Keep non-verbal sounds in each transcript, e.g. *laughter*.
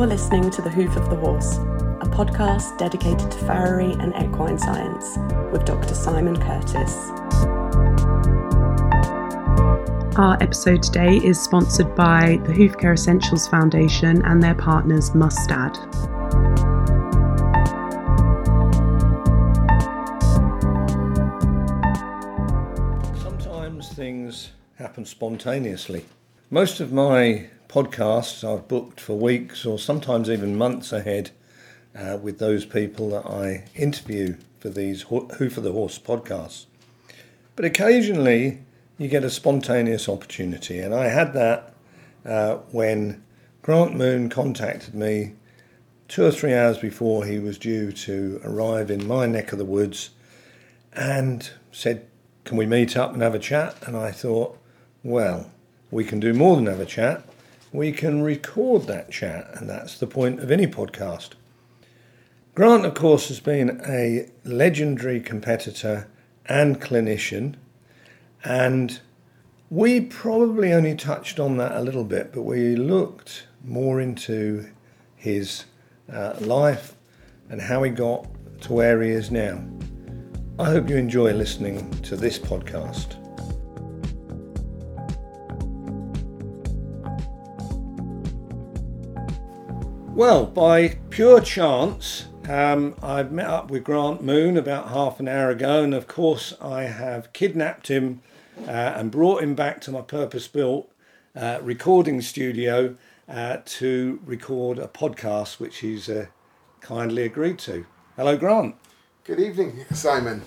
You're listening to The Hoof of the Horse, a podcast dedicated to farriery and equine science with Dr. Simon Curtis. Our episode today is sponsored by the Hoof Care Essentials Foundation and their partners Mustad. Sometimes things happen spontaneously. Most of my podcasts I've booked for weeks or sometimes even months ahead uh, with those people that I interview for these Hoof of the Horse podcasts. But occasionally you get a spontaneous opportunity. And I had that uh, when Grant Moon contacted me two or three hours before he was due to arrive in my neck of the woods and said, Can we meet up and have a chat? And I thought, Well, we can do more than have a chat. We can record that chat, and that's the point of any podcast. Grant, of course, has been a legendary competitor and clinician and we probably only touched on that a little bit, but we looked more into his uh, life and how he got to where he is now. I hope you enjoy listening to this podcast. Well, by pure chance, um, I've met up with Grant Moon about half an hour ago, and of course, I have kidnapped him uh, and brought him back to my purpose built uh, recording studio uh, to record a podcast, which he's uh, kindly agreed to. Hello, Grant. Good evening, Simon.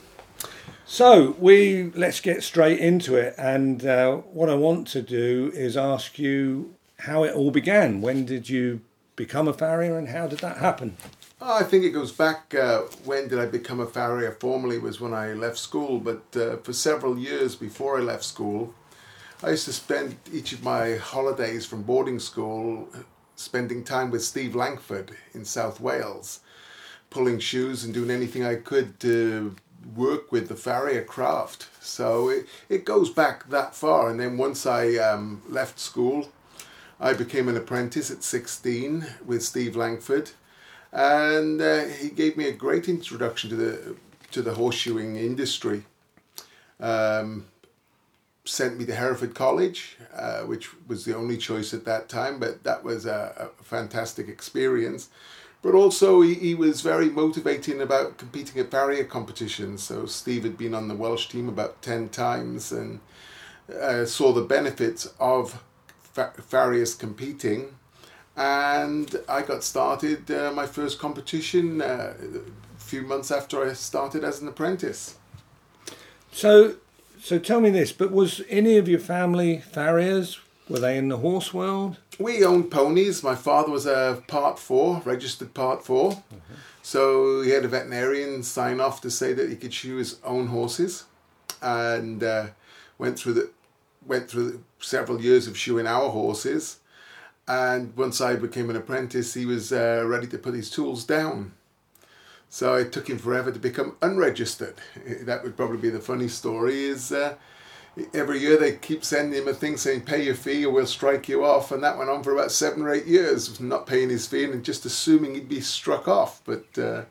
So we let's get straight into it, and uh, what I want to do is ask you how it all began. When did you become a farrier, and how did that happen? Oh, I think it goes back. Uh, when did I become a farrier? Formally was when I left school, but uh, for several years before I left school, I used to spend each of my holidays from boarding school spending time with Steve Langford in South Wales, pulling shoes and doing anything I could to work with the farrier craft. So it, it goes back that far. And then once I um, left school, I became an apprentice at 16 with Steve Langford and uh, he gave me a great introduction to the to the horseshoeing industry. Um, sent me to Hereford College, uh, which was the only choice at that time, but that was a, a fantastic experience. But also, he, he was very motivating about competing at farrier competitions. So, Steve had been on the Welsh team about 10 times and uh, saw the benefits of farriers competing and I got started uh, my first competition uh, a few months after I started as an apprentice. So, so tell me this: but was any of your family farriers? Were they in the horse world? We owned ponies. My father was a Part Four, registered Part 4 mm-hmm. so he had a veterinarian sign off to say that he could shoe his own horses, and uh, went through the went through several years of shoeing our horses and once I became an apprentice, he was uh, ready to put his tools down. So it took him forever to become unregistered. *laughs* That would probably be the funny story. Is uh, every year they keep sending him a thing saying pay your fee or we'll strike you off, and that went on for about seven or eight years not paying his fee and just assuming he'd be struck off. But uh,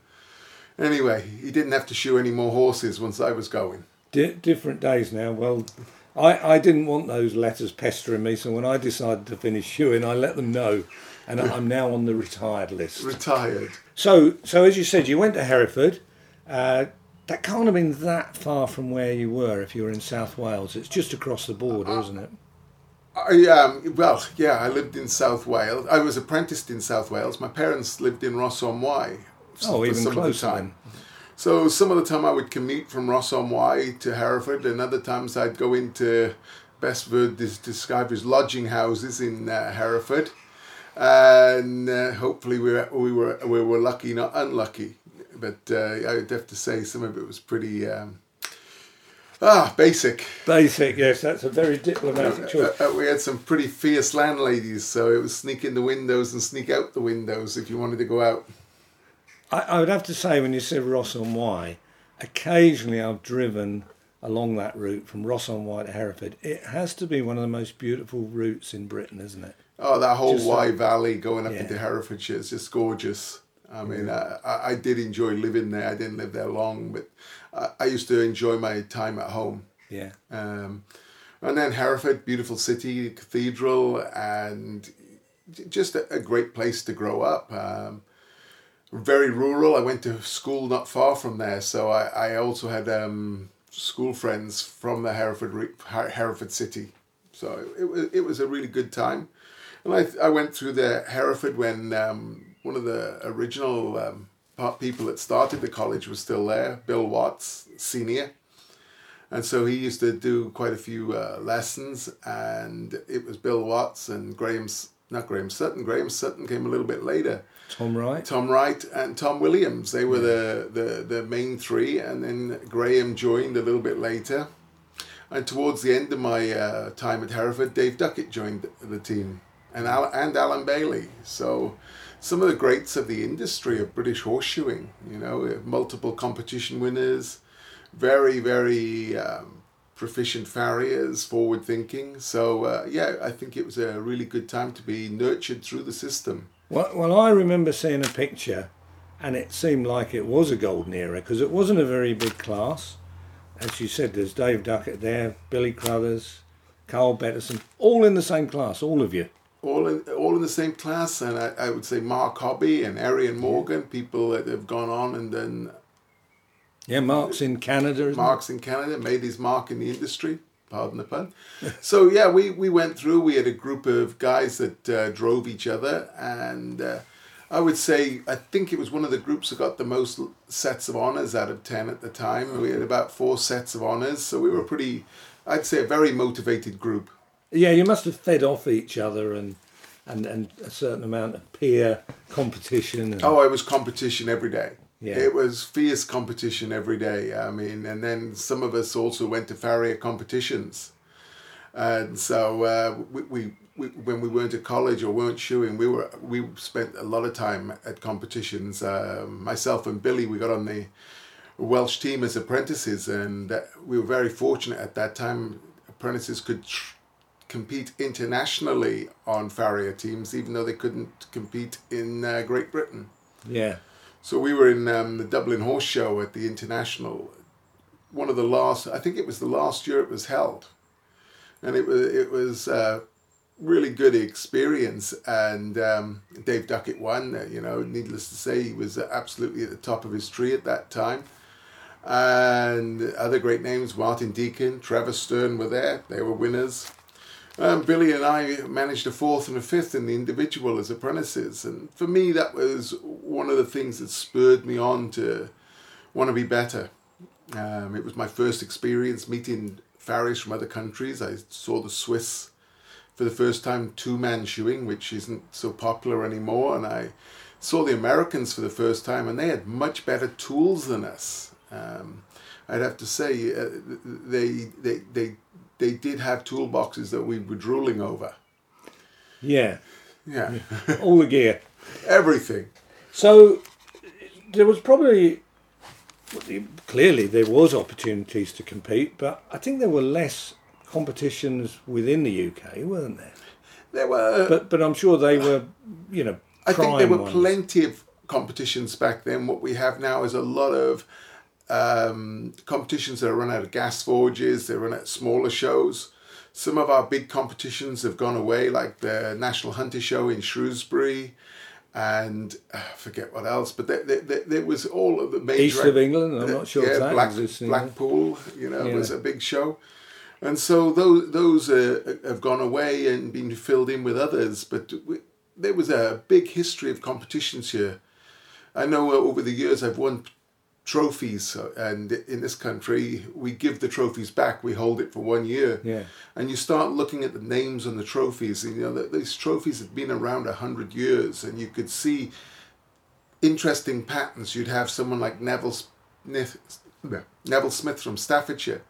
anyway, he didn't have to shoe any more horses once I was going. D- different days now. Well, I, I didn't want those letters pestering me, so when I decided to finish shoeing, I let them know, and I'm now on the retired list. Retired. So, so as you said, you went to Hereford. Uh, that can't have been that far from where you were if you were in South Wales. It's just across the border, uh, isn't it? I um, well, yeah, I lived in South Wales. I was apprenticed in South Wales. My parents lived in Ross-on-Wye. Oh, even closer. Then. So some of the time I would commute from Ross-on-Wye to Hereford, and other times I'd go into best word is described as lodging houses in uh, Hereford, and uh, hopefully we were, we were we were lucky, not unlucky. But uh, I would have to say some of it was pretty. Um, Ah, basic. Basic, yes, that's a very diplomatic uh, choice. Uh, uh, we had some pretty fierce landladies, so it was sneak in the windows and sneak out the windows if you wanted to go out. I, I would have to say, when you said Ross-on-Wye, occasionally I've driven along that route from Ross-on-Wye to Hereford. It has to be one of the most beautiful routes in Britain, isn't it? Oh, that whole Just Wye like- Valley going up Yeah. into Herefordshire is just gorgeous. I mean, I, I I did enjoy living there. I didn't live there long, but I, I used to enjoy my time at home. Yeah. Um, and then Hereford, beautiful city, cathedral, and just a, a great place to grow up. Um, very rural. I went to school not far from there, so I, I also had um, school friends from the Hereford Hereford city. So it was it was a really good time, and I I went through the Hereford when um, one of the original um, people that started the college was still there, Bill Watts, senior. And so he used to do quite a few uh, lessons, and it was Bill Watts and Graham's not Graham Sutton. Graham Sutton came a little bit later. Tom Wright. Tom Wright and Tom Williams. They were the, the, the main three, and then Graham joined a little bit later. And towards the end of my uh, time at Hereford, Dave Duckett joined the team, and Al- and Alan Bailey. So some of the greats of the industry of British horseshoeing, you know, multiple competition winners, very very um, proficient farriers, forward thinking. So uh, yeah, I think it was a really good time to be nurtured through the system. Well, well, I remember seeing a picture, and it seemed like it was a golden era because it wasn't a very big class. As you said, there's Dave Duckett there, Billy Crothers, Carl Betterson, all in the same class, all of you. all in all in the same class, and I, I would say Mark Hobby and Arian Morgan, people that have gone on and then Yeah, Mark's in Canada. Mark's in Canada made his mark in the industry. Pardon the pun. *laughs* so yeah, we we went through. We had a group of guys that uh, drove each other, and uh, I would say I think it was one of the groups that got the most sets of honors out of ten at the time. We had about four sets of honors, so we were pretty. I'd say a very motivated group. Yeah, you must have fed off each other and and and a certain amount of peer competition. And, Oh, it was competition every day. Yeah. It was fierce competition every day. I mean, and then some of us also went to farrier competitions. And so uh, we, we, we, when we weren't at college or weren't shoeing, we were we spent a lot of time at competitions. Uh, myself and Billy, we got on the Welsh team as apprentices, and uh, we were very fortunate at that time. Apprentices could tr- compete internationally on farrier teams, even though they couldn't compete in uh, Great Britain. yeah, So we were in um, the Dublin Horse Show at the International. One of the last, I think it was the last year it was held, and it was it was uh, really good experience. And um, Dave Duckett won. You know, needless to say, he was absolutely at the top of his tree at that time. And other great names, Martin Deacon, Trevor Stern were there. They were winners. Um, Billy and I managed a fourth and a fifth in the individual as apprentices, and for me that was one of the things that spurred me on to want to be better. Um, it was my first experience meeting farriers from other countries. I saw the Swiss for the first time two man shoeing, which isn't so popular anymore, and I saw the Americans for the first time, and they had much better tools than us. Um, I'd have to say uh, they they they they did have toolboxes that we were drooling over. yeah, Yeah, *laughs* all the gear. everything. So there was probably clearly there was opportunities to compete, but I think there were less competitions within the UK, weren't there? There were. But but I'm sure they were, you know, I think there were ones. plenty of competitions back then. What we have now is a lot of um, competitions that are run out of gas forges. They run at smaller shows. Some of our big competitions have gone away, like the National Hunter Show in Shrewsbury, and uh, I forget what else. But there, there, there, there was all of the major East of England. I'm not sure if that Black, exists. Blackpool, you know, Yeah. was a big show. And so those those uh, have gone away and been filled in with others. But we, there was a big history of competitions here. I know over the years I've won trophies, uh, and in this country we give the trophies back. We hold it for one year, Yeah. and you start looking at the names on the trophies. And, you know, that these trophies have been around a hundred years, and you could see interesting patterns. You'd have someone like Neville Smith, Neville Smith from Staffordshire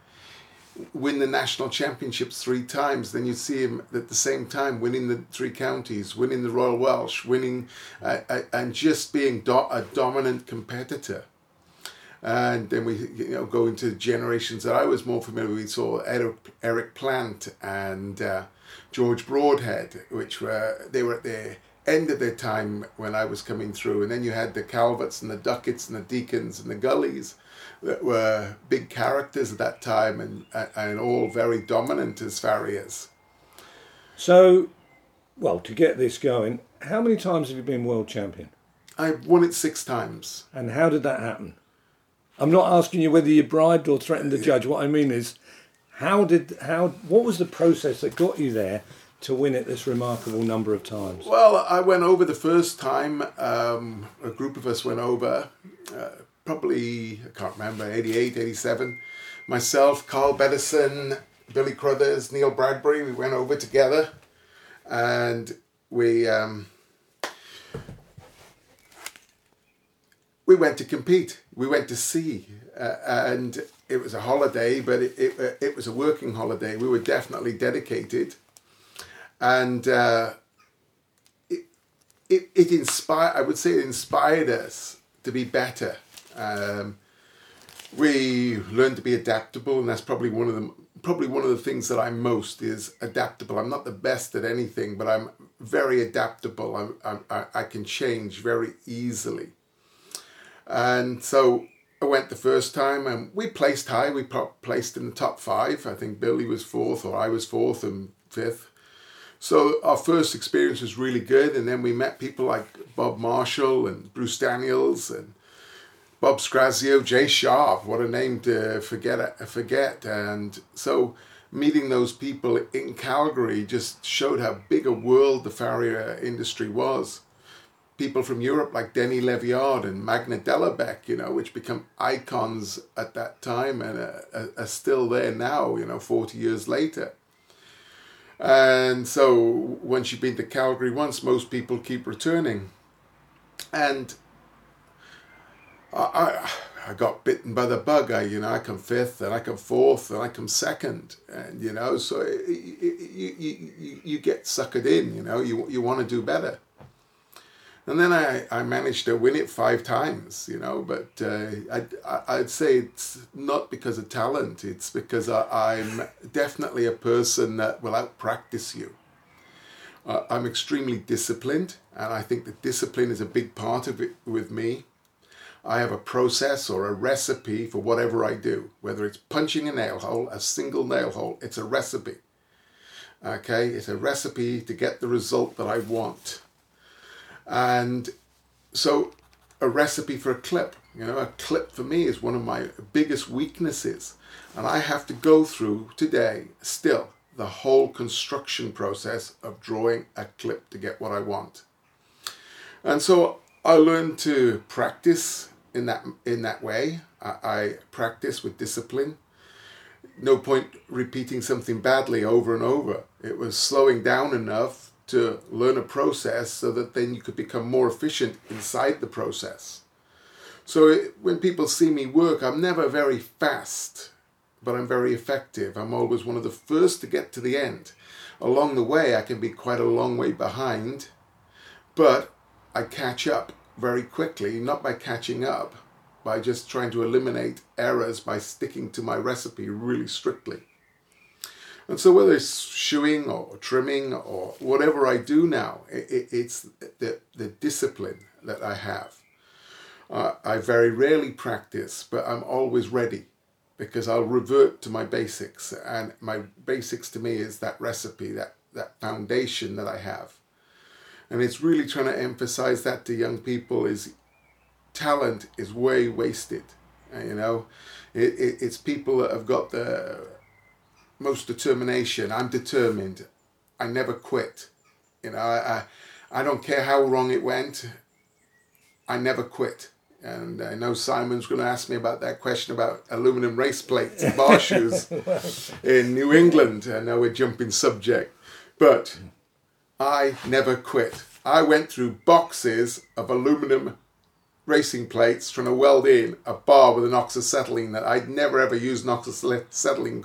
win the national championships three times. Then you'd see him at the same time winning the three counties, winning the Royal Welsh, winning, uh, uh, and just being do- a dominant competitor. And then we, you know, go into generations that I was more familiar with. We saw Eric, Eric Plant and uh, George Broadhead, which were they were at the end of their time when I was coming through. And then you had the Calverts and the Ducketts and the Deacons and the Gullies that were big characters at that time and, and all very dominant as farriers. So, well, to get this going, how many times have you been world champion? I've won it six times. And how did that happen? I'm not asking you whether you bribed or threatened the judge. What I mean is, how did how what was the process that got you there to win it this remarkable number of times? Well, I went over the first time. Um, a group of us went over, uh, probably I can't remember, 88, 87. Myself, Carl Bedison, Billy Crothers, Neil Bradbury. We went over together, and we. Um, we went to compete. We went to see, uh, and it was a holiday, but it, it, uh, it was a working holiday. We were definitely dedicated, and uh, it, it it inspired. I would say it inspired us to be better. Um, we learned to be adaptable, and that's probably one of the probably one of the things that I'm most is adaptable. I'm not the best at anything, but I'm very adaptable. I'm, I'm I, I can change very easily. And so I went the first time and we placed high. We placed in the top five. I think Billy was fourth or I was fourth and fifth. So our first experience was really good. And then we met people like Bob Marshall and Bruce Daniels and Bob Scrazio, Jay Sharp. What a name to forget. Forget. And so meeting those people in Calgary just showed how big a world the farrier industry was people from Europe like Denny Leviard and Magna Dellebec, you know, which become icons at that time and are, are, still there now, you know, 40 years later. And so once you've been to Calgary once, most people keep returning. And I, I, I got bitten by the bug. I, you know, I come fifth and I come fourth and I come second. And, you know, so you, you, you, you get suckered in, you know, you, you want to do better and then I, I managed to win it five times, you know. But uh, I, I'd say it's not because of talent. It's because I, am definitely a person that will out practice you. Uh, I'm extremely disciplined, and I think that discipline is a big part of it with me. I have a process or a recipe for whatever I do, whether it's punching a nail hole, a single nail hole, it's a recipe. Okay, it's a recipe to get the result that I want. And so a recipe for a clip, you know, a clip for me is one of my biggest weaknesses. And I have to go through today still the whole construction process of drawing a clip to get what I want. And so I learned to practice in that in that way. I, I practice with discipline. No point repeating something badly over and over. It was slowing down enough to learn a process so that then you could become more efficient inside the process. So it, when people see me work, I'm never very fast, but I'm very effective. I'm always one of the first to get to the end. Along the way, I can be quite a long way behind, but I catch up very quickly, not by catching up, by just trying to eliminate errors by sticking to my recipe really strictly. And so, whether it's shoeing or trimming or whatever I do now, it, it's the, the discipline that I have. Uh, I very rarely practice, but I'm always ready because I'll revert to my basics. And my basics to me is that recipe, that, that foundation that I have. And it's really trying to emphasize that to young people is talent is way wasted. You know, it, it, it's people that have got the most determination. I'm determined. I never quit. You know, I, I, I don't care how wrong it went. I never quit. And I know Simon's going to ask me about that question about aluminum race plates and bar *laughs* shoes in New England. I know we're jumping subject, but I never quit. I went through boxes of aluminum racing plates trying to weld in a bar with an oxyacetylene that I'd never ever used an oxyacetylene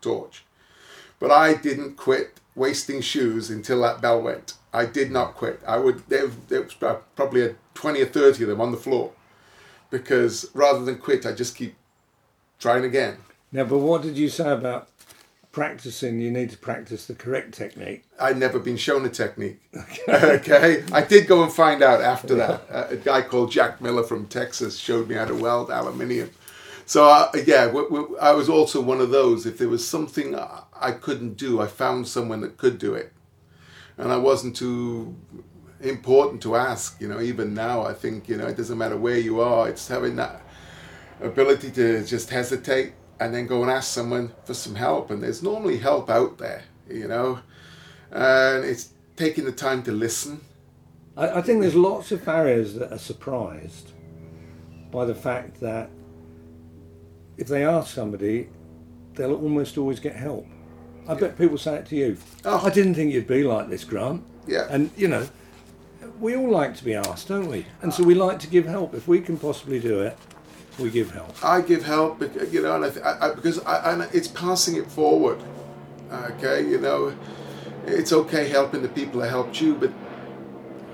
torch. But I didn't quit wasting shoes until that bell went. I did not quit. I would there, there was probably a 20 or 30 of them on the floor. because rather than quit, I just keep trying again. Now, but what did you say about practicing? You need to practice the correct technique. I'd never been shown a technique. okay, *laughs* I did go and find out after that. A guy called Jack Miller from Texas showed me how to weld aluminium. So uh, yeah, I was also one of those. If there was something I- I couldn't do, I found someone that could do it, and I wasn't too important to ask. You know, even now, I think you know it doesn't matter where you are. It's having that ability to just hesitate and then go and ask someone for some help. And there's normally help out there, you know, and it's taking the time to listen. I, I think there's lots of farriers that are surprised by the fact that if they ask somebody, they'll almost always get help. I bet people say it to you. Oh. I didn't think you'd be like this, Grant. Yeah. And you know, we all like to be asked, don't we? And so uh. we like to give help. If we can possibly do it, we give help. I give help, you know, and I, th- I, I because I, it's passing it forward. Okay, you know, it's okay helping the people that helped you, but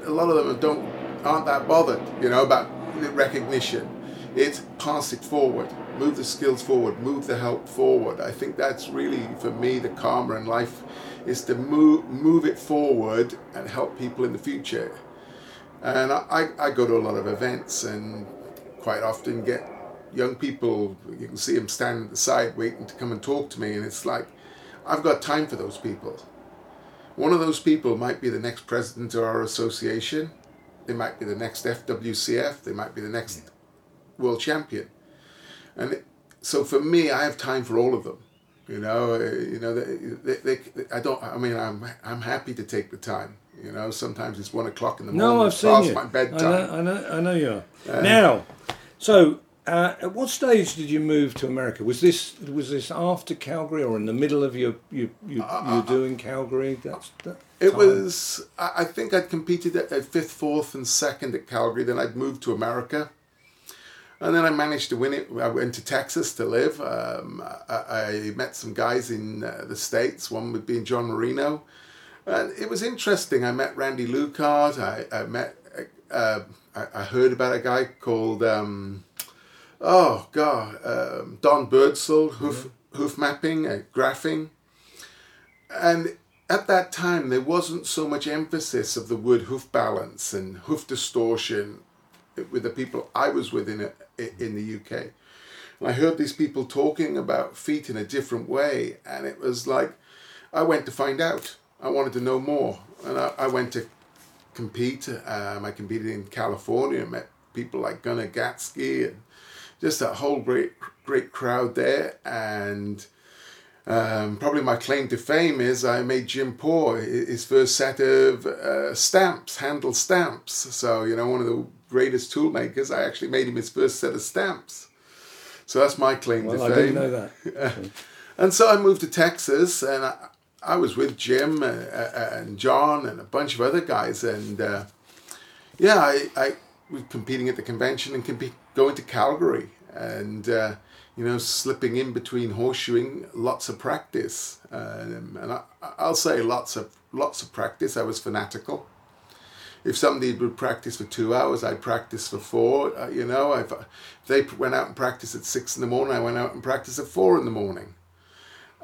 a lot of them don't aren't that bothered, you know, about the recognition. It's pass it forward, move the skills forward, move the help forward. I think that's really for me the karma in life is to move move it forward and help people in the future. And I, I I go to a lot of events and quite often get young people, you can see them standing at the side waiting to come and talk to me, and it's like, I've got time for those people. One of those people might be the next president of our association, they might be the next FWCF, they might be the next world champion. And so for me, I have time for all of them. You know, uh, you know, they, they, they, I don't. I mean, I'm I'm happy to take the time. You know, sometimes it's one o'clock in the No, morning. I've seen past you. my I know, I know, I know you are. now, so uh, at what stage did you move to America? Was this was this after Calgary or in the middle of your you you you doing Calgary? That's that It time? was, I I think I'd competed at, at fifth, fourth, and second at Calgary. Then I'd moved to America. And then I managed to win it. I went to Texas to live. Um, I, I met some guys in uh, the States, one would be John Marino. And it was interesting. I met Randy Luikart. I, I met, uh, I, I heard about a guy called, um, oh God, um, Don Birdsall, hoof, hoof mapping, uh, graphing. And at that time, there wasn't so much emphasis of the word hoof balance and hoof distortion with the people I was with in, in the UK. And I heard these people talking about feet in a different way, and it was like I went to find out. I wanted to know more, and I, I went to compete. Um, I competed in California, met people like Gunnar Gatsky, and just a whole great, great crowd there. And um, probably my claim to fame is I made Jim Poor his first set of uh, stamps, handle stamps. So, you know, one of the greatest tool makers, I actually made him his first set of stamps. So that's my claim Well, to I fame. didn't know that. *laughs* And so I moved to Texas, and I, I was with Jim and, and John and a bunch of other guys, and uh, yeah, I, I was competing at the convention and compete, going to Calgary, and uh, you know, slipping in between horseshoeing, lots of practice, um, and I, I'll say lots of lots of practice. I was fanatical. If somebody would practice for two hours, I'd practice for four. Uh, you know, if, if they went out and practiced at six in the morning, I went out and practiced at four in the morning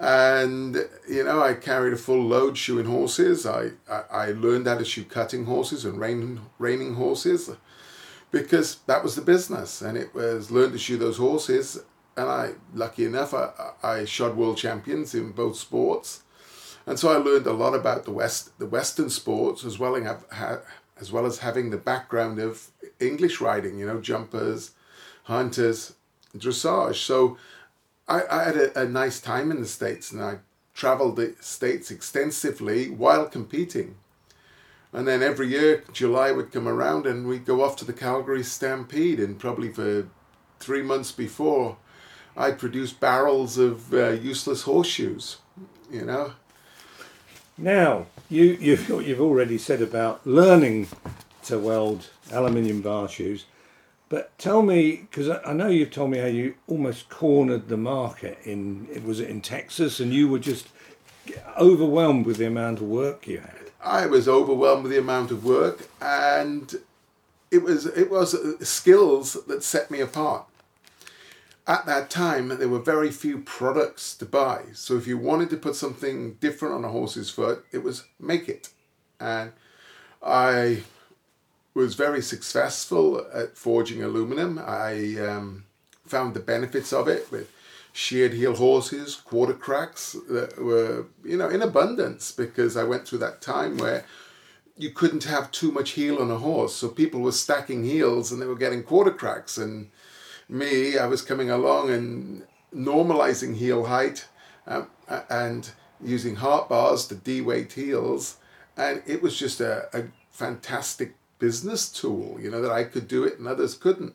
and you know I carried a full load shoeing horses. I, I, I learned how to shoe cutting horses and rein, reining horses because that was the business, and it was learn to shoe those horses. And I, lucky enough, I, I shod world champions in both sports, and so I learned a lot about the west the Western sports as well as as well as having the background of English riding. You know, jumpers, hunters, dressage. So. I, I had a, a nice time in the States and I traveled the States extensively while competing. And then every year, July would come around and we'd go off to the Calgary Stampede. And probably for three months before, I'd produce barrels of uh, useless horseshoes, you know. Now, you, you've, *laughs* you've already said about learning to weld aluminium bar shoes, but tell me, because I know you've told me how you almost cornered the market in, it was it in Texas, and you were just overwhelmed with the amount of work you had. I was overwhelmed with the amount of work, and it was it was skills that set me apart. At that time, there were very few products to buy. So if you wanted to put something different on a horse's foot, it was make it. And I was very successful at forging aluminum. I um, found the benefits of it with sheared heel horses, quarter cracks that were, you know, in abundance because I went through that time where you couldn't have too much heel on a horse. So people were stacking heels and they were getting quarter cracks. And me, I was coming along and normalizing heel height um, and using heart bars to de-weight heels. And it was just a, a fantastic business tool, you know, that I could do it and others couldn't.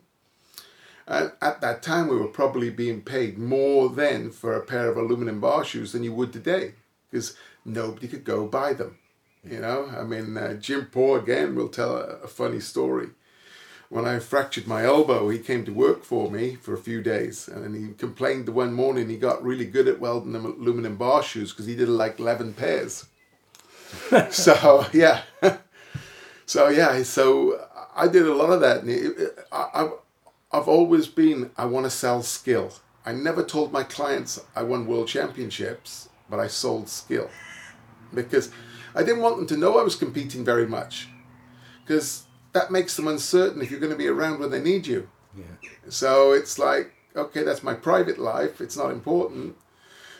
And at that time, we were probably being paid more then for a pair of aluminum bar shoes than you would today because nobody could go buy them. You know, I mean, uh, Jim Poor again will tell a, a, funny story. When I fractured my elbow, he came to work for me for a few days, and he complained the one morning he got really good at welding them aluminum bar shoes because he did like eleven pairs. *laughs* so yeah, *laughs* so yeah, so I did a lot of that. And I, I've, I've always been I want to sell skill. I never told my clients I won world championships, but I sold skill because I didn't want them to know I was competing very much because that makes them uncertain if you're going to be around when they need you. Yeah. So it's like, okay, that's my private life. It's not important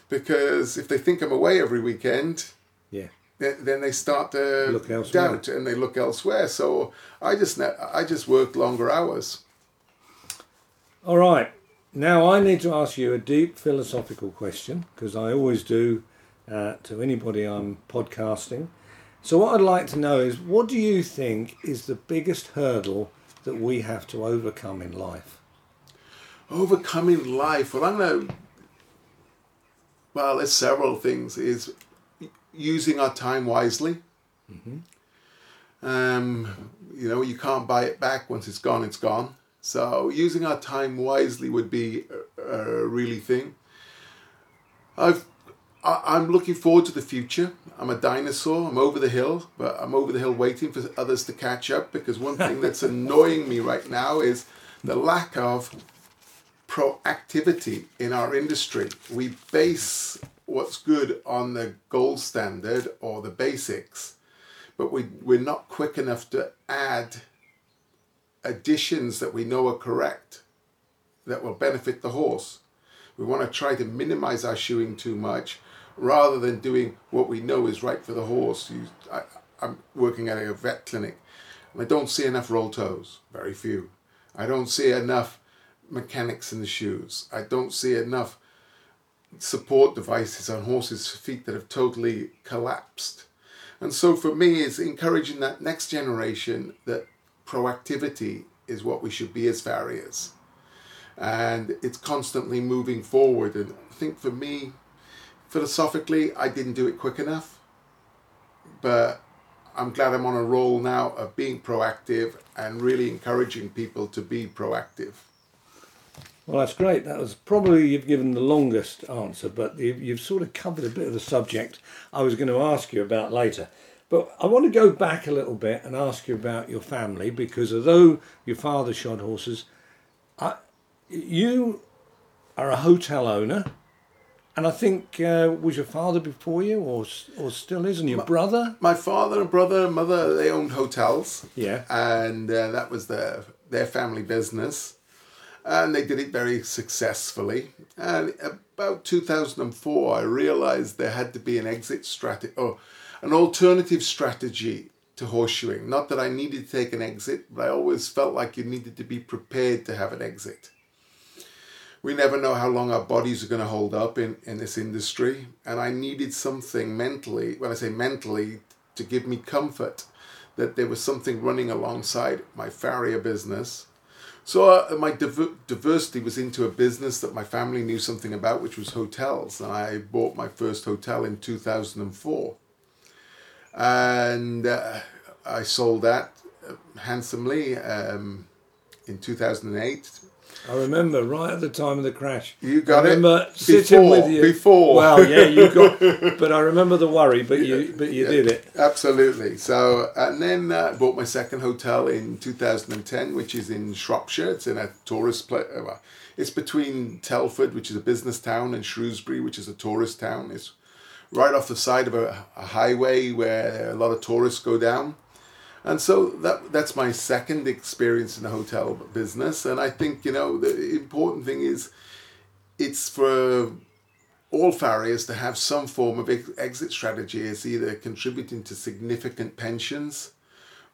because if they think I'm away every weekend, yeah, then, then they start to doubt and they look elsewhere. So I just I just worked longer hours. All right. Now I need to ask you a deep philosophical question because I always do uh, to anybody I'm podcasting. So, what I'd like to know is what do you think is the biggest hurdle that we have to overcome in life? Overcoming life. Well, I'm going to. Well, there's several things. Is using our time wisely. Mm-hmm. Um, you know, you can't buy it back once it's gone. It's gone. So using our time wisely would be a, a really thing. I've I, am looking forward to the future. I'm a dinosaur. I'm over the hill, but I'm over the hill waiting for others to catch up because one thing that's *laughs* annoying me right now is the lack of proactivity in our industry. We base what's good on the gold standard or the basics, but we, we're not quick enough to add additions that we know are correct that will benefit the horse. We want to try to minimize our shoeing too much rather than doing what we know is right for the horse. You, I, I'm working at a vet clinic and I don't see enough roll toes, very few. I don't see enough mechanics in the shoes. I don't see enough support devices on horses' feet that have totally collapsed. And so for me, it's encouraging that next generation that proactivity is what we should be as farriers. And it's constantly moving forward. And I think for me, philosophically, I didn't do it quick enough, but I'm glad I'm on a roll now of being proactive and really encouraging people to be proactive. Well, that's great. That was probably you've given the longest answer, but you've sort of covered a bit of the subject I was going to ask you about later. But I want to go back a little bit and ask you about your family because although your father shod horses, I, you are a hotel owner and I think uh, was your father before you, or or still is, and your my, brother. My father and brother and mother they owned hotels. Yeah, and uh, that was their their family business, and they did it very successfully. And about two thousand and four, I realized there had to be an exit strategy or an alternative strategy to horseshoeing. Not that I needed to take an exit, but I always felt like you needed to be prepared to have an exit we never know how long our bodies are going to hold up in, in this industry. And I needed something mentally, when I say mentally, to give me comfort that there was something running alongside my farrier business. So uh, my div- diversity was into a business that my family knew something about, which was hotels. And I bought my first hotel in 2004. And uh, I sold that uh, handsomely um, in 2008 I remember right at the time of the crash. You got I it remember sitting before. with you. Before. Well, yeah, you *laughs* got. But I remember the worry. But you, but you did it. Absolutely. So, and then uh, I bought my second hotel in 2010, which is in Shropshire. It's in a tourist place. Well, it's between Telford, which is a business town, and Shrewsbury, which is a tourist town. It's right off the side of a, a highway where a lot of tourists go down. And so that that's my second experience in the hotel business. And I think, you know, the important thing is it's for all farriers to have some form of ex- exit strategy. is either contributing to significant pensions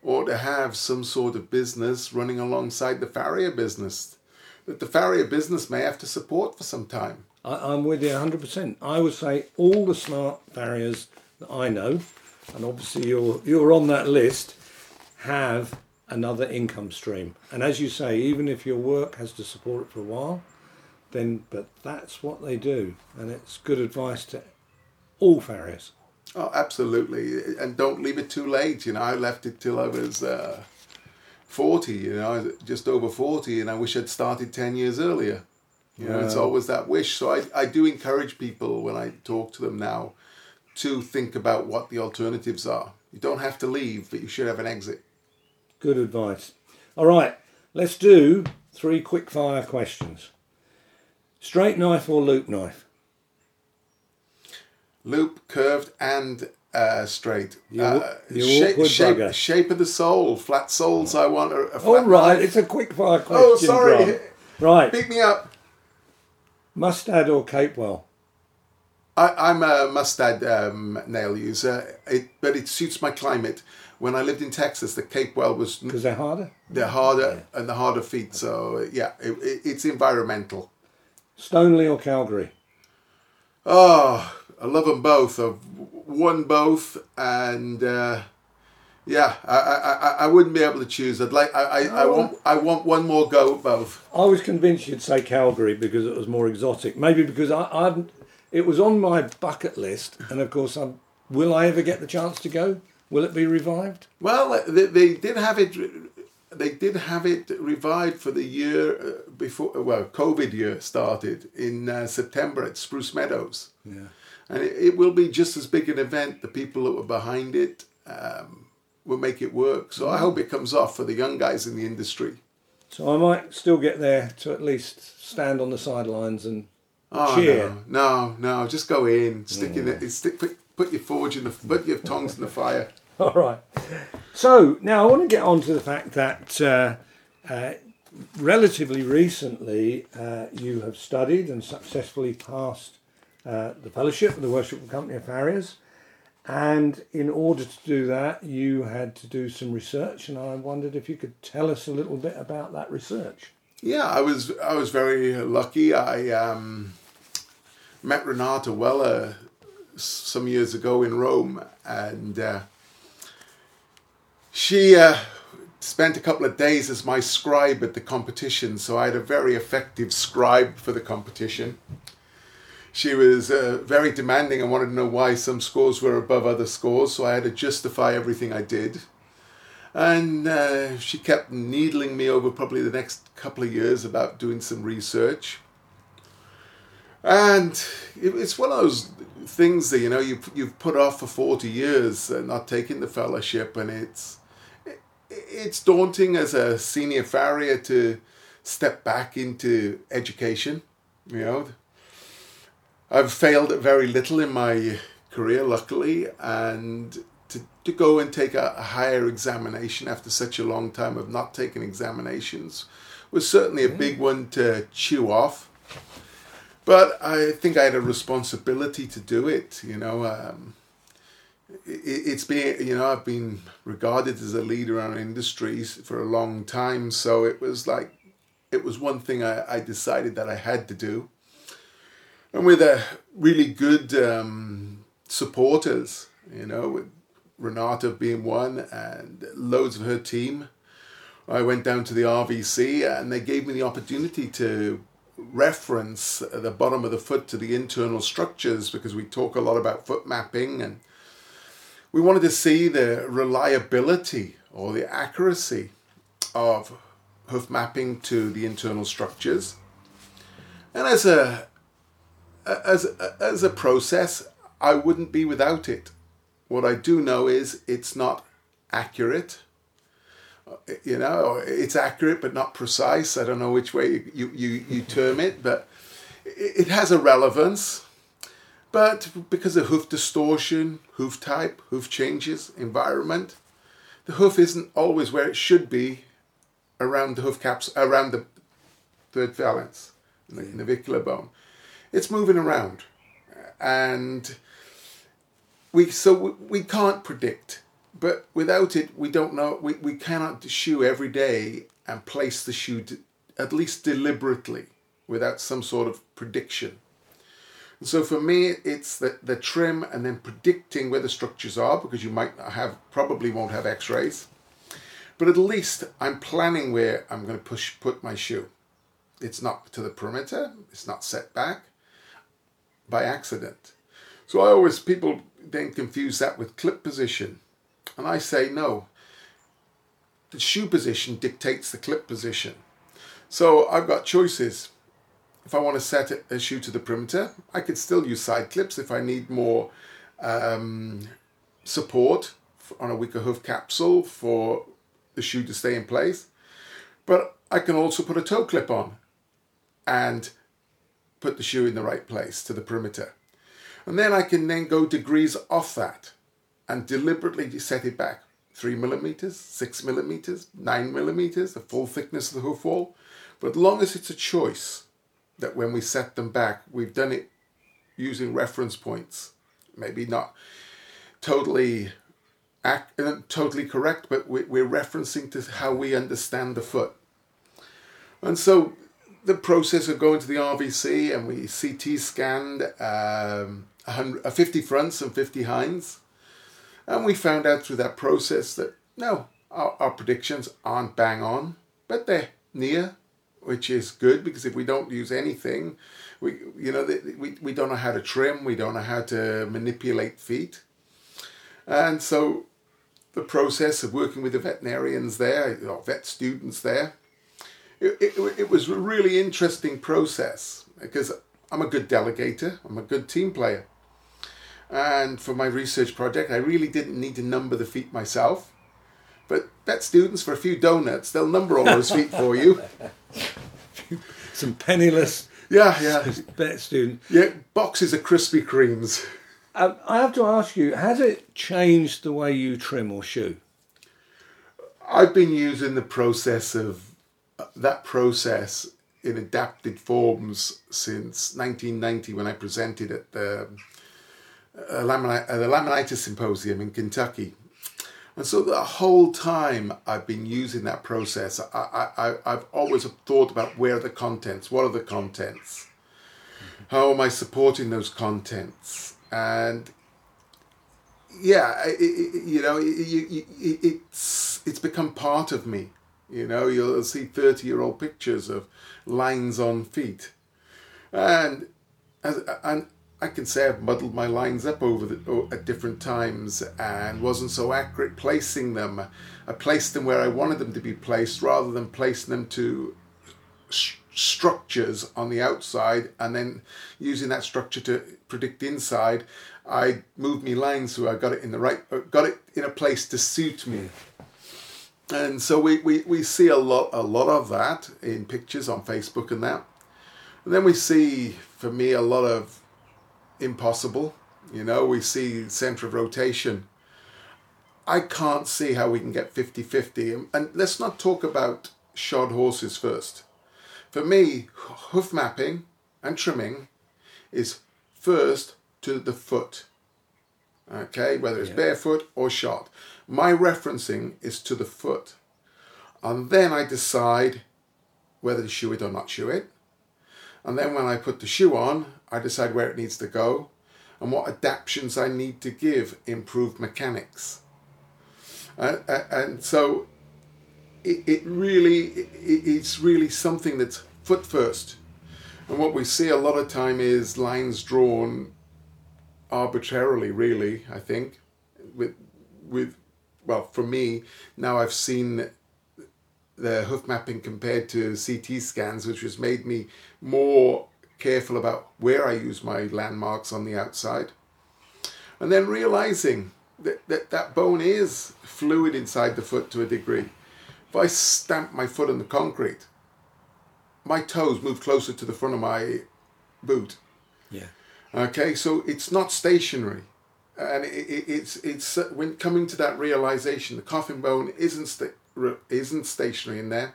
or to have some sort of business running alongside the farrier business that the farrier business may have to support for some time. I, I'm with you 100%. I would say all the smart farriers that I know, and obviously you're you're on that list, have another income stream. And as you say, even if your work has to support it for a while, then but that's what they do, and it's good advice to all farriers. Oh, absolutely. And don't leave it too late. You know, I left it till I was uh, 40, you know, just over 40, and I wish I'd started 10 years earlier. You know, it's always that wish. So I, I do encourage people when I talk to them now to think about what the alternatives are. You don't have to leave, but you should have an exit. Good advice. All right, let's do three quick fire questions. Straight knife or loop knife? Loop, curved, and uh, straight. You- uh, shape, shape, shape of the sole, flat soles. I want a, a flat All right, knife. it's a quick fire question. Oh, sorry. Grant. Right, Pick me up. Mustad or Capewell? I, I'm a mustad um, nail user, it, but it suits my climate. When I lived in Texas, the Capewell was Because they're harder. the harder and the harder feet. So yeah, it, it, it's environmental. Stoneleigh or Calgary? Oh, I love them both. I've won both, and uh, yeah, I, I, I, I wouldn't be able to choose. I'd like I, I, I want I want one more go at both. I was convinced you'd say Calgary because it was more exotic. Maybe because I, I it was on my bucket list, and of course, I'm, will I ever get the chance to go? Will it be revived? Well, they, they did have it. They did have it revived for the year uh, before. Well, COVID year started in uh, September at Spruce Meadows, Yeah. and it, it will be just as big an event. The people that were behind it um, will make it work. So I hope it comes off for the young guys in the industry. So I might still get there to at least stand on the sidelines and Oh cheer. no, no, no! Just go in, stick in it, stick, put, put your forge in the, put your tongs in the fire. *laughs* All right. So now I want to get on to the fact that uh, uh, relatively recently uh, you have studied and successfully passed uh, the fellowship of the Worshipful Company of Farriers. And in order to do that, you had to do some research, and I wondered if you could tell us a little bit about that research. Yeah, I was I was very lucky. I um, met Renata Weller some years ago in Rome, and uh, she uh, spent a couple of days as my scribe at the competition. So I had a very effective scribe for the competition. She was uh, very demanding and wanted to know why some scores were above other scores, so I had to justify everything I did. And uh, she kept needling me over probably the next couple of years about doing some research. And it's one of those things that you know you you've put off for forty years, uh, not taking the fellowship, and it's it, it's daunting as a senior farrier to step back into education. You know, I've failed at very little in my career, luckily, and to, to go and take a, a higher examination after such a long time of not taking examinations was certainly a big one to chew off. But I think I had a responsibility to do it. You know, um, it, it's been you know I've been regarded as a leader in industries for a long time, so it was like it was one thing I, I decided that I had to do and with a really good um, supporters, you know, with Renata being one and loads of her team. I went down to the RVC and they gave me the opportunity to reference at the bottom of the foot to the internal structures because we talk a lot about foot mapping and we wanted to see the reliability or the accuracy of hoof mapping to the internal structures. And as a as a, as a process, I wouldn't be without it. What I do know is it's not accurate. You know, it's accurate but not precise. I don't know which way you, you, you term it, but it has a relevance. But because of hoof distortion, hoof type, hoof changes, environment, the hoof isn't always where it should be around the hoof caps, around the third phalanx, in the navicular bone. It's moving around. And we so we can't predict but without it we don't know we, we cannot shoe every day and place the shoe to, at least deliberately without some sort of prediction. And so for me it's the, the trim and then predicting where the structures are because you might not have probably won't have x-rays. But at least i'm planning where i'm going to push put my shoe. It's not to the perimeter it's not set back by accident. So i always people then confuse that with clip position. And I say no. The shoe position dictates the clip position. So I've got choices. If I want to set a shoe to the perimeter, I could still use side clips if I need more um, support on a weaker hoof capsule for the shoe to stay in place. But I can also put a toe clip on and put the shoe in the right place to the perimeter. And then I can then go degrees off that and deliberately set it back three millimeters, six millimeters, nine millimeters, the full thickness of the hoof wall. But as long as it's a choice that when we set them back, we've done it using reference points, maybe not totally ac- uh, totally correct, but we're referencing to how we understand the foot. And so the process of going to the RVC and we CT scanned um, 50 fronts and 50 hinds. And we found out through that process that no, our, our predictions aren't bang on, but they're near, which is good because if we don't use anything, we you know we, we don't know how to trim, we don't know how to manipulate feet, and so the process of working with the veterinarians there, or vet students there, it, it, it was a really interesting process because I'm a good delegator, I'm a good team player. And for my research project, I really didn't need to number the feet myself. But bet students for a few donuts, they'll number all those feet for you. *laughs* Some penniless yeah, yeah. bet student. Yeah, boxes of Krispy Kremes. Um, I have to ask you, has it changed the way you trim or shoe? I've been using the process of that process in adapted forms since 1990 when I presented at the a lamini- uh, the Laminitis Symposium in Kentucky. And so the whole time I've been using that process, I, I, I've always thought about where are the contents, what are the contents, how am I supporting those contents, and yeah, it, it, you know, it, it's it's become part of me. You know, you'll see thirty-year-old pictures of lines on feet, and and I can say I've muddled my lines up over the, at different times and wasn't so accurate placing them. I placed them where I wanted them to be placed rather than placing them to st- structures on the outside and then using that structure to predict inside. I moved my lines so I got it in the right, uh, got it in a place to suit me. And so we, we, we see a lot a lot of that in pictures on Facebook and that. And then we see, for me, a lot of impossible. You know, we see center of rotation. I can't see how we can get 50 50. And let's not talk about shod horses first. For me, hoof mapping and trimming is first to the foot. Okay, whether it's yeah. barefoot or shod. My referencing is to the foot. And then I decide whether to shoe it or not shoe it. And then when I put the shoe on, I decide where it needs to go and what adaptations I need to give improved mechanics. Uh, uh, and so it, it really, it, it's really something that's foot first. And what we see a lot of time is lines drawn arbitrarily, really, I think, with, with well, for me, now I've seen the hoof mapping compared to CT scans, which has made me more careful about where I use my landmarks on the outside. And then realizing that that, that bone is fluid inside the foot to a degree. If I stamp my foot on the concrete, my toes move closer to the front of my boot. Yeah. Okay, so it's not stationary, and it, it, it's it's when coming to that realization, the coffin bone isn't sta- isn't stationary in there.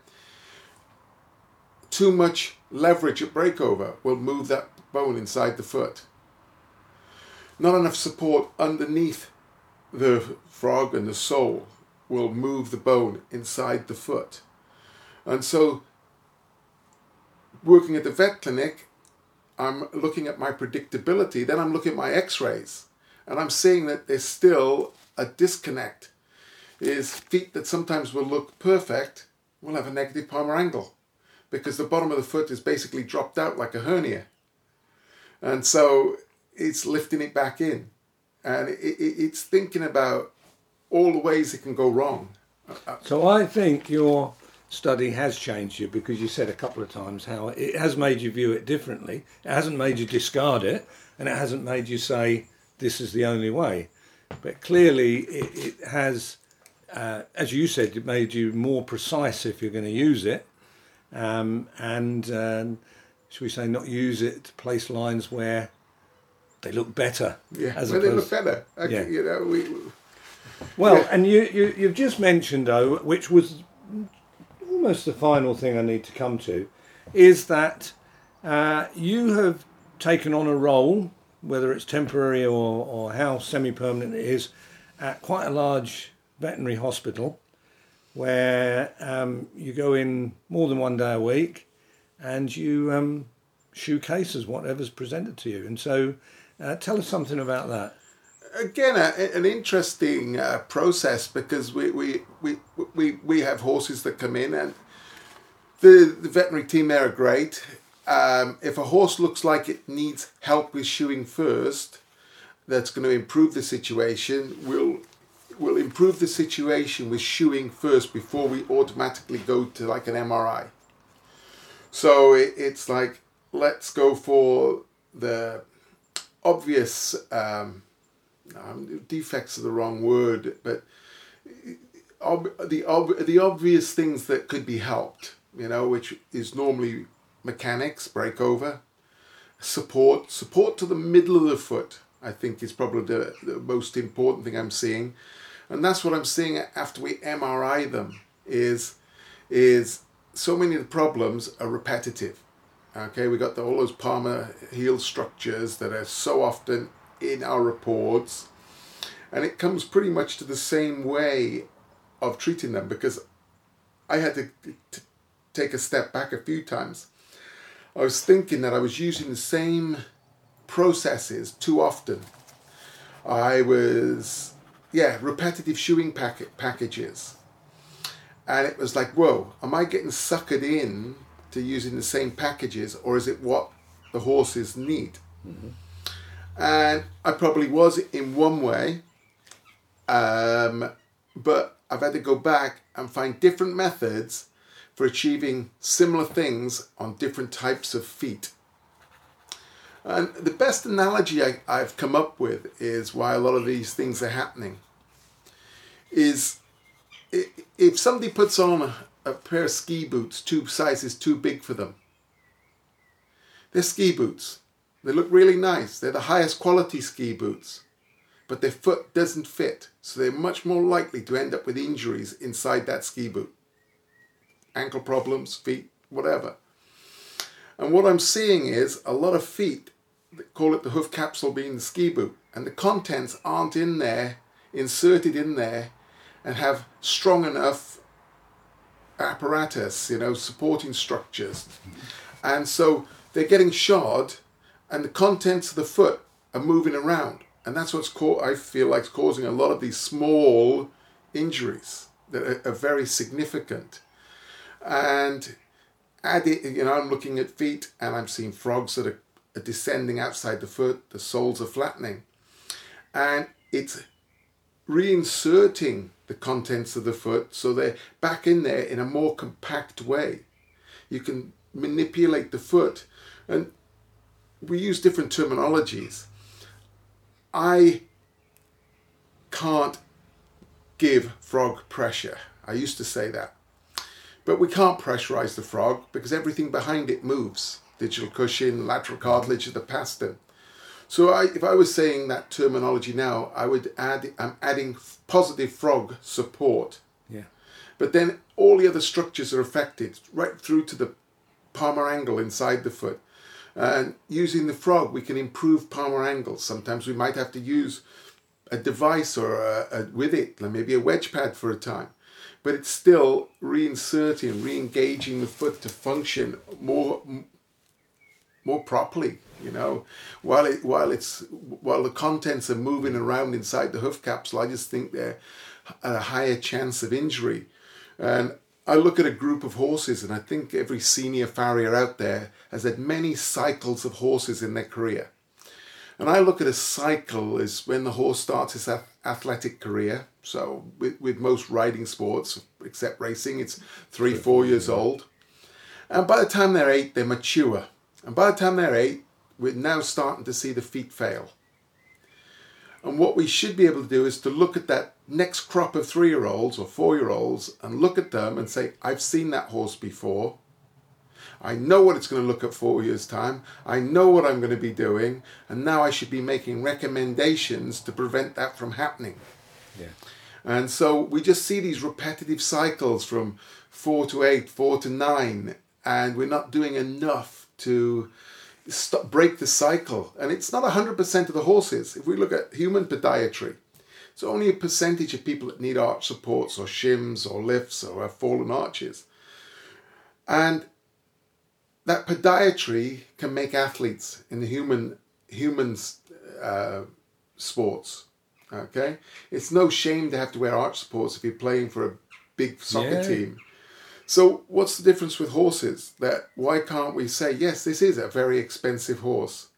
Too much leverage at breakover will move that bone inside the foot. Not enough support underneath the frog and the sole will move the bone inside the foot, and so working at the vet clinic, I'm looking at my predictability, then I'm looking at my x rays, and I'm seeing that there's still a disconnect. Is feet that sometimes will look perfect will have a negative palmar angle because the bottom of the foot is basically dropped out like a hernia. And so it's lifting it back in. And it, it, it's thinking about all the ways it can go wrong. So I think your study has changed you because you said a couple of times how it has made you view it differently. It hasn't made you discard it, and it hasn't made you say this is the only way. But clearly, it, it has, uh, as you said, it made you more precise if you're going to use it, um, and um, should we say not use it to place lines where they look better. Yeah, as but they look better. Okay, Yeah. You know, we, Well, Yeah. and you, you, you've just mentioned, though, which was almost the final thing I need to come to, is that uh, you have taken on a role, whether it's temporary or, or how semi permanent it is, at quite a large veterinary hospital where um, you go in more than one day a week and you um, shoe cases, whatever's presented to you. And so uh, tell us something about that. again a, an interesting uh, process because we, we, we, we, we have horses that come in and the, the veterinary team there are great. Um, if a horse looks like it needs help with shoeing first, that's going to improve the situation. We'll we'll improve the situation with shoeing first before we automatically go to like an MRI. So it, it's like let's go for the obvious um, um, defects are the wrong word, but ob- the ob- the obvious things that could be helped, you know, which is normally mechanics, breakover, support, support to the middle of the foot. I think is probably the, the most important thing I'm seeing, and that's what I'm seeing after we MRI them. Is is so many of the problems are repetitive. Okay, we got the, all those palmar heel structures that are so often in our reports, and it comes pretty much to the same way of treating them because I had to t- take a step back a few times. I was thinking that I was using the same processes too often. I was, yeah, repetitive shoeing packet packages. And it was like, whoa, am I getting suckered in to using the same packages or is it what the horses need? And I probably was in one way, um, but I've had to go back and find different methods for achieving similar things on different types of feet. And the best analogy I, I've come up with is why a lot of these things are happening is if somebody puts on a, a pair of ski boots two sizes too big for them, they're ski boots. They look really nice. They're the highest quality ski boots, but their foot doesn't fit, so they're much more likely to end up with injuries inside that ski boot. Ankle problems, feet, whatever. And what I'm seeing is a lot of feet call it the hoof capsule being the ski boot, and the contents aren't in there, inserted in there, and have strong enough apparatus, you know, supporting structures. And so they're getting shod, and the contents of the foot are moving around. And that's what's co- I feel like causing a lot of these small injuries that are, are very significant. And add it, you know, I'm looking at feet and I'm seeing frogs that are descending outside the foot, the soles are flattening. And it's reinserting the contents of the foot so they're back in there in a more compact way. You can manipulate the foot, and we use different terminologies. I can't give frog pressure. I used to say that. But we can't pressurize the frog because everything behind it moves. Digital cushion, lateral cartilage of the pastern. So I, if I was saying that terminology now, I would add, I'm adding positive frog support. Yeah. But then all the other structures are affected, right through to the palmar angle inside the foot. And using the frog, we can improve palmar angles. Sometimes we might have to use a device or a, a, with it, like maybe a wedge pad for a time. But it's still reinserting, re-engaging the foot to function more more properly. You know, while it while it's while the contents are moving around inside the hoof capsule, I just think they're at a higher chance of injury. And I look at a group of horses, and I think every senior farrier out there has had many cycles of horses in their career. And I look at a cycle as when the horse starts his athletic career. So with, with most riding sports, except racing, it's three, four years old. And by the time they're eight, they're mature. And by the time they're eight, we're now starting to see the feet fail. And what we should be able to do is to look at that next crop of three year olds or four year olds and look at them and say, I've seen that horse before. I know what it's going to look at four years' time. I know what I'm going to be doing. And now I should be making recommendations to prevent that from happening. Yeah. And so we just see these repetitive cycles from four to eight, four to nine, and we're not doing enough to stop, break the cycle. And it's not 100% of the horses. If we look at human podiatry, it's only a percentage of people that need arch supports or shims or lifts or have fallen arches. And that podiatry can make athletes in the human humans uh, sports. Okay, it's no shame to have to wear arch supports if you're playing for a big soccer yeah. team. So what's the difference with horses? That why can't we say yes, this is a very expensive horse,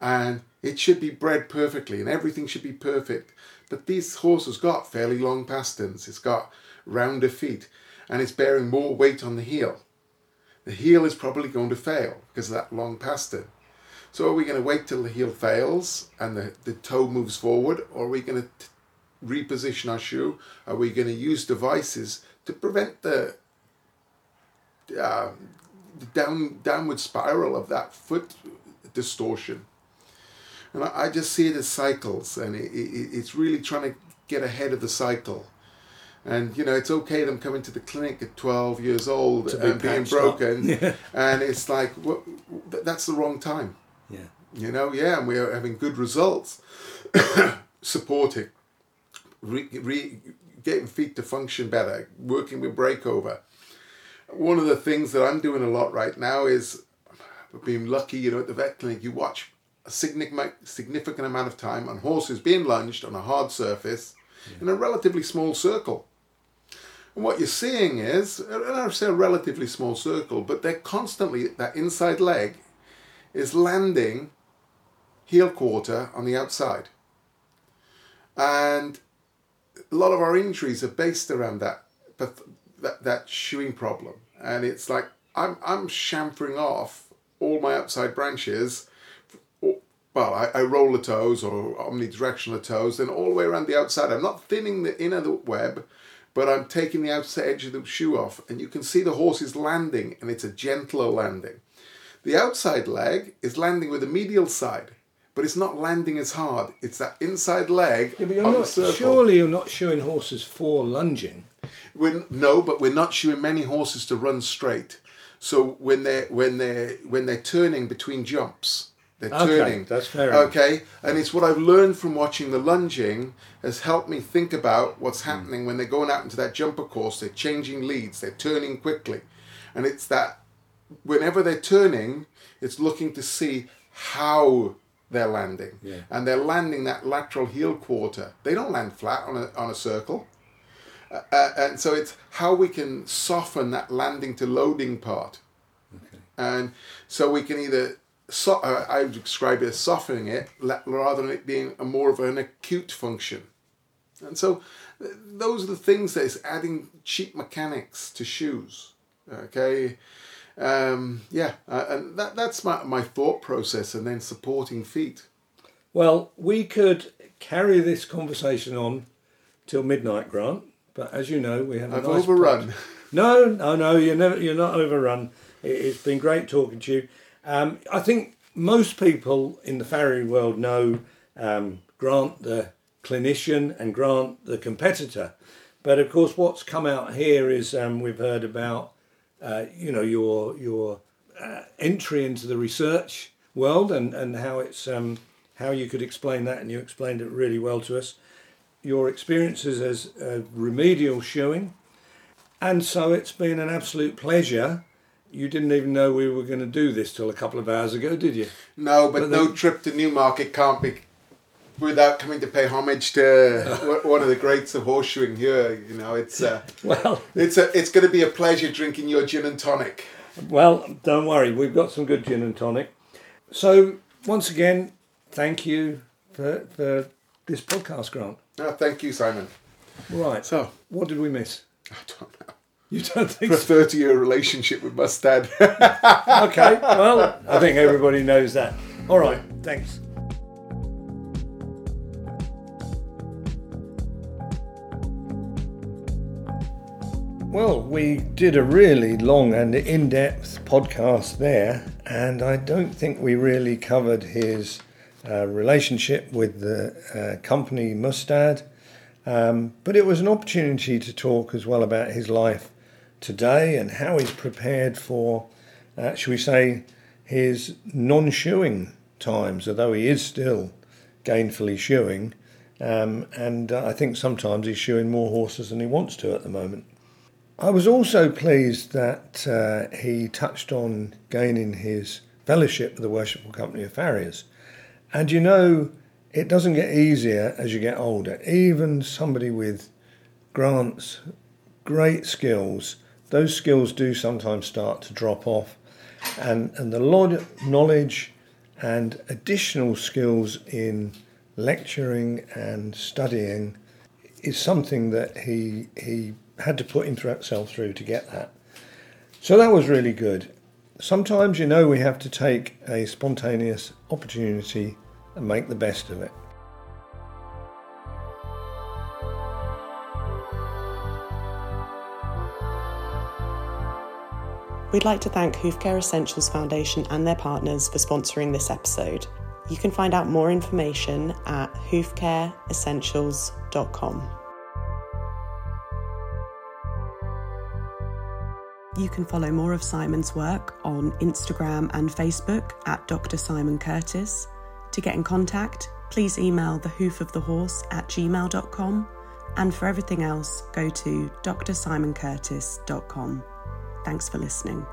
and it should be bred perfectly, and everything should be perfect. But these horses got fairly long pasterns. It's got rounder feet, and it's bearing more weight on the heel. The heel is probably going to fail because of that long pastern. So are we going to wait till the heel fails and the, the toe moves forward, or are we going to reposition our shoe? Are we going to use devices to prevent the uh, down downward spiral of that foot distortion. And I, I just see it as cycles, and it, it, it's really trying to get ahead of the cycle. And you know, it's okay them coming to the clinic at 12 years old be and being broken, *laughs* yeah. and it's like well, that's the wrong time. Yeah. You know, yeah, and we're having good results, *coughs* supporting, re, re, getting feet to function better, working with breakover one of the things that I'm doing a lot right now is being lucky, you know, at the vet clinic, you watch a significant, amount of time on horses being lunged on a hard surface yeah. in a relatively small circle. And what you're seeing is, and I say a relatively small circle, but they're constantly, that inside leg is landing heel quarter on the outside. And a lot of our injuries are based around that, that, that shoeing problem and it's like I'm I'm chamfering off all my outside branches. Well, I, I roll the toes or omnidirectional toes, then all the way around the outside. I'm not thinning the inner web, but I'm taking the outside edge of the shoe off, and you can see the horse is landing, and it's a gentler landing. The outside leg is landing with the medial side, but it's not landing as hard. It's that inside leg. Yeah, but you're not, surely you're not showing horses for lunging. We're, no, but we're not showing many horses to run straight. So when they're when they're when they're turning between jumps, they're okay, turning. That's fair. Okay, and it's what I've learned from watching the lunging has helped me think about what's hmm. happening mm. when they're going out into that jumper course. They're changing leads. They're turning quickly, and it's that whenever they're turning, it's looking to see how they're landing, yeah. and they're landing that lateral heel quarter. They don't land flat on a on a circle. Uh, uh, and so it's how we can soften that landing to loading part. Okay. And so we can either, so, uh, I would describe it as softening it rather than it being a more of an acute function. And so th- those are the things that is adding cheap mechanics to shoes. Okay. Um, yeah, uh, and that, that's my, my thought process, and then supporting feet. Well, we could carry this conversation on till midnight, Grant. But as you know, we have a I've nice overrun. pod- No, no, no. You're never. You're not overrun. It, it's been great talking to you. Um, I think most people in the farrier world know um, Grant the clinician and Grant the competitor. But of course, what's come out here is um, we've heard about uh, you know your your uh, entry into the research world and and how it's um, how you could explain that, and you explained it really well to us. Your experiences as uh, remedial shoeing, and so it's been an absolute pleasure. You didn't even know we were going to do this till a couple of hours ago, did you? No, but, But no then- trip to Newmarket can't be without coming to pay homage to *laughs* one- one of the greats of horseshoeing here. You know, it's uh, Well, it's a, it's going to be a pleasure drinking your gin and tonic. well, don't worry, we've got some good gin and tonic. So once again, thank you for for this podcast, Grant. Oh, thank you, Simon. Right. So What did we miss? I don't know. You don't think For a so? thirty-year relationship with Mustad. *laughs* Okay. Well, I think *laughs* everybody knows that. All right. Thanks. Well, we did a really long and in depth podcast there, and I don't think we really covered his relationship with the uh, company Mustad. Um, but it was an opportunity to talk as well about his life today and how he's prepared for, uh, shall we say, his non shoeing times, although he is still gainfully shoeing. Um, and uh, I think sometimes he's shoeing more horses than he wants to at the moment. I was also pleased that uh, he touched on gaining his fellowship with the Worshipful Company of Farriers. And you know, it doesn't get easier as you get older. Even somebody with Grant's great skills, those skills do sometimes start to drop off. And, and the knowledge and additional skills in lecturing and studying is something that he he had to put himself through to get that. So that was really good. Sometimes you know we have to take a spontaneous opportunity and make the best of it. We'd like to thank Hoofcare Essentials Foundation and their partners for sponsoring this episode. You can find out more information at hoofcareessentials.com. You can follow more of Simon's work on Instagram and Facebook at Dr. Simon Curtis. To get in contact, please email the hoof of the horse at gmail.com. And for everything else, go to drsimoncurtis.com. Thanks for listening.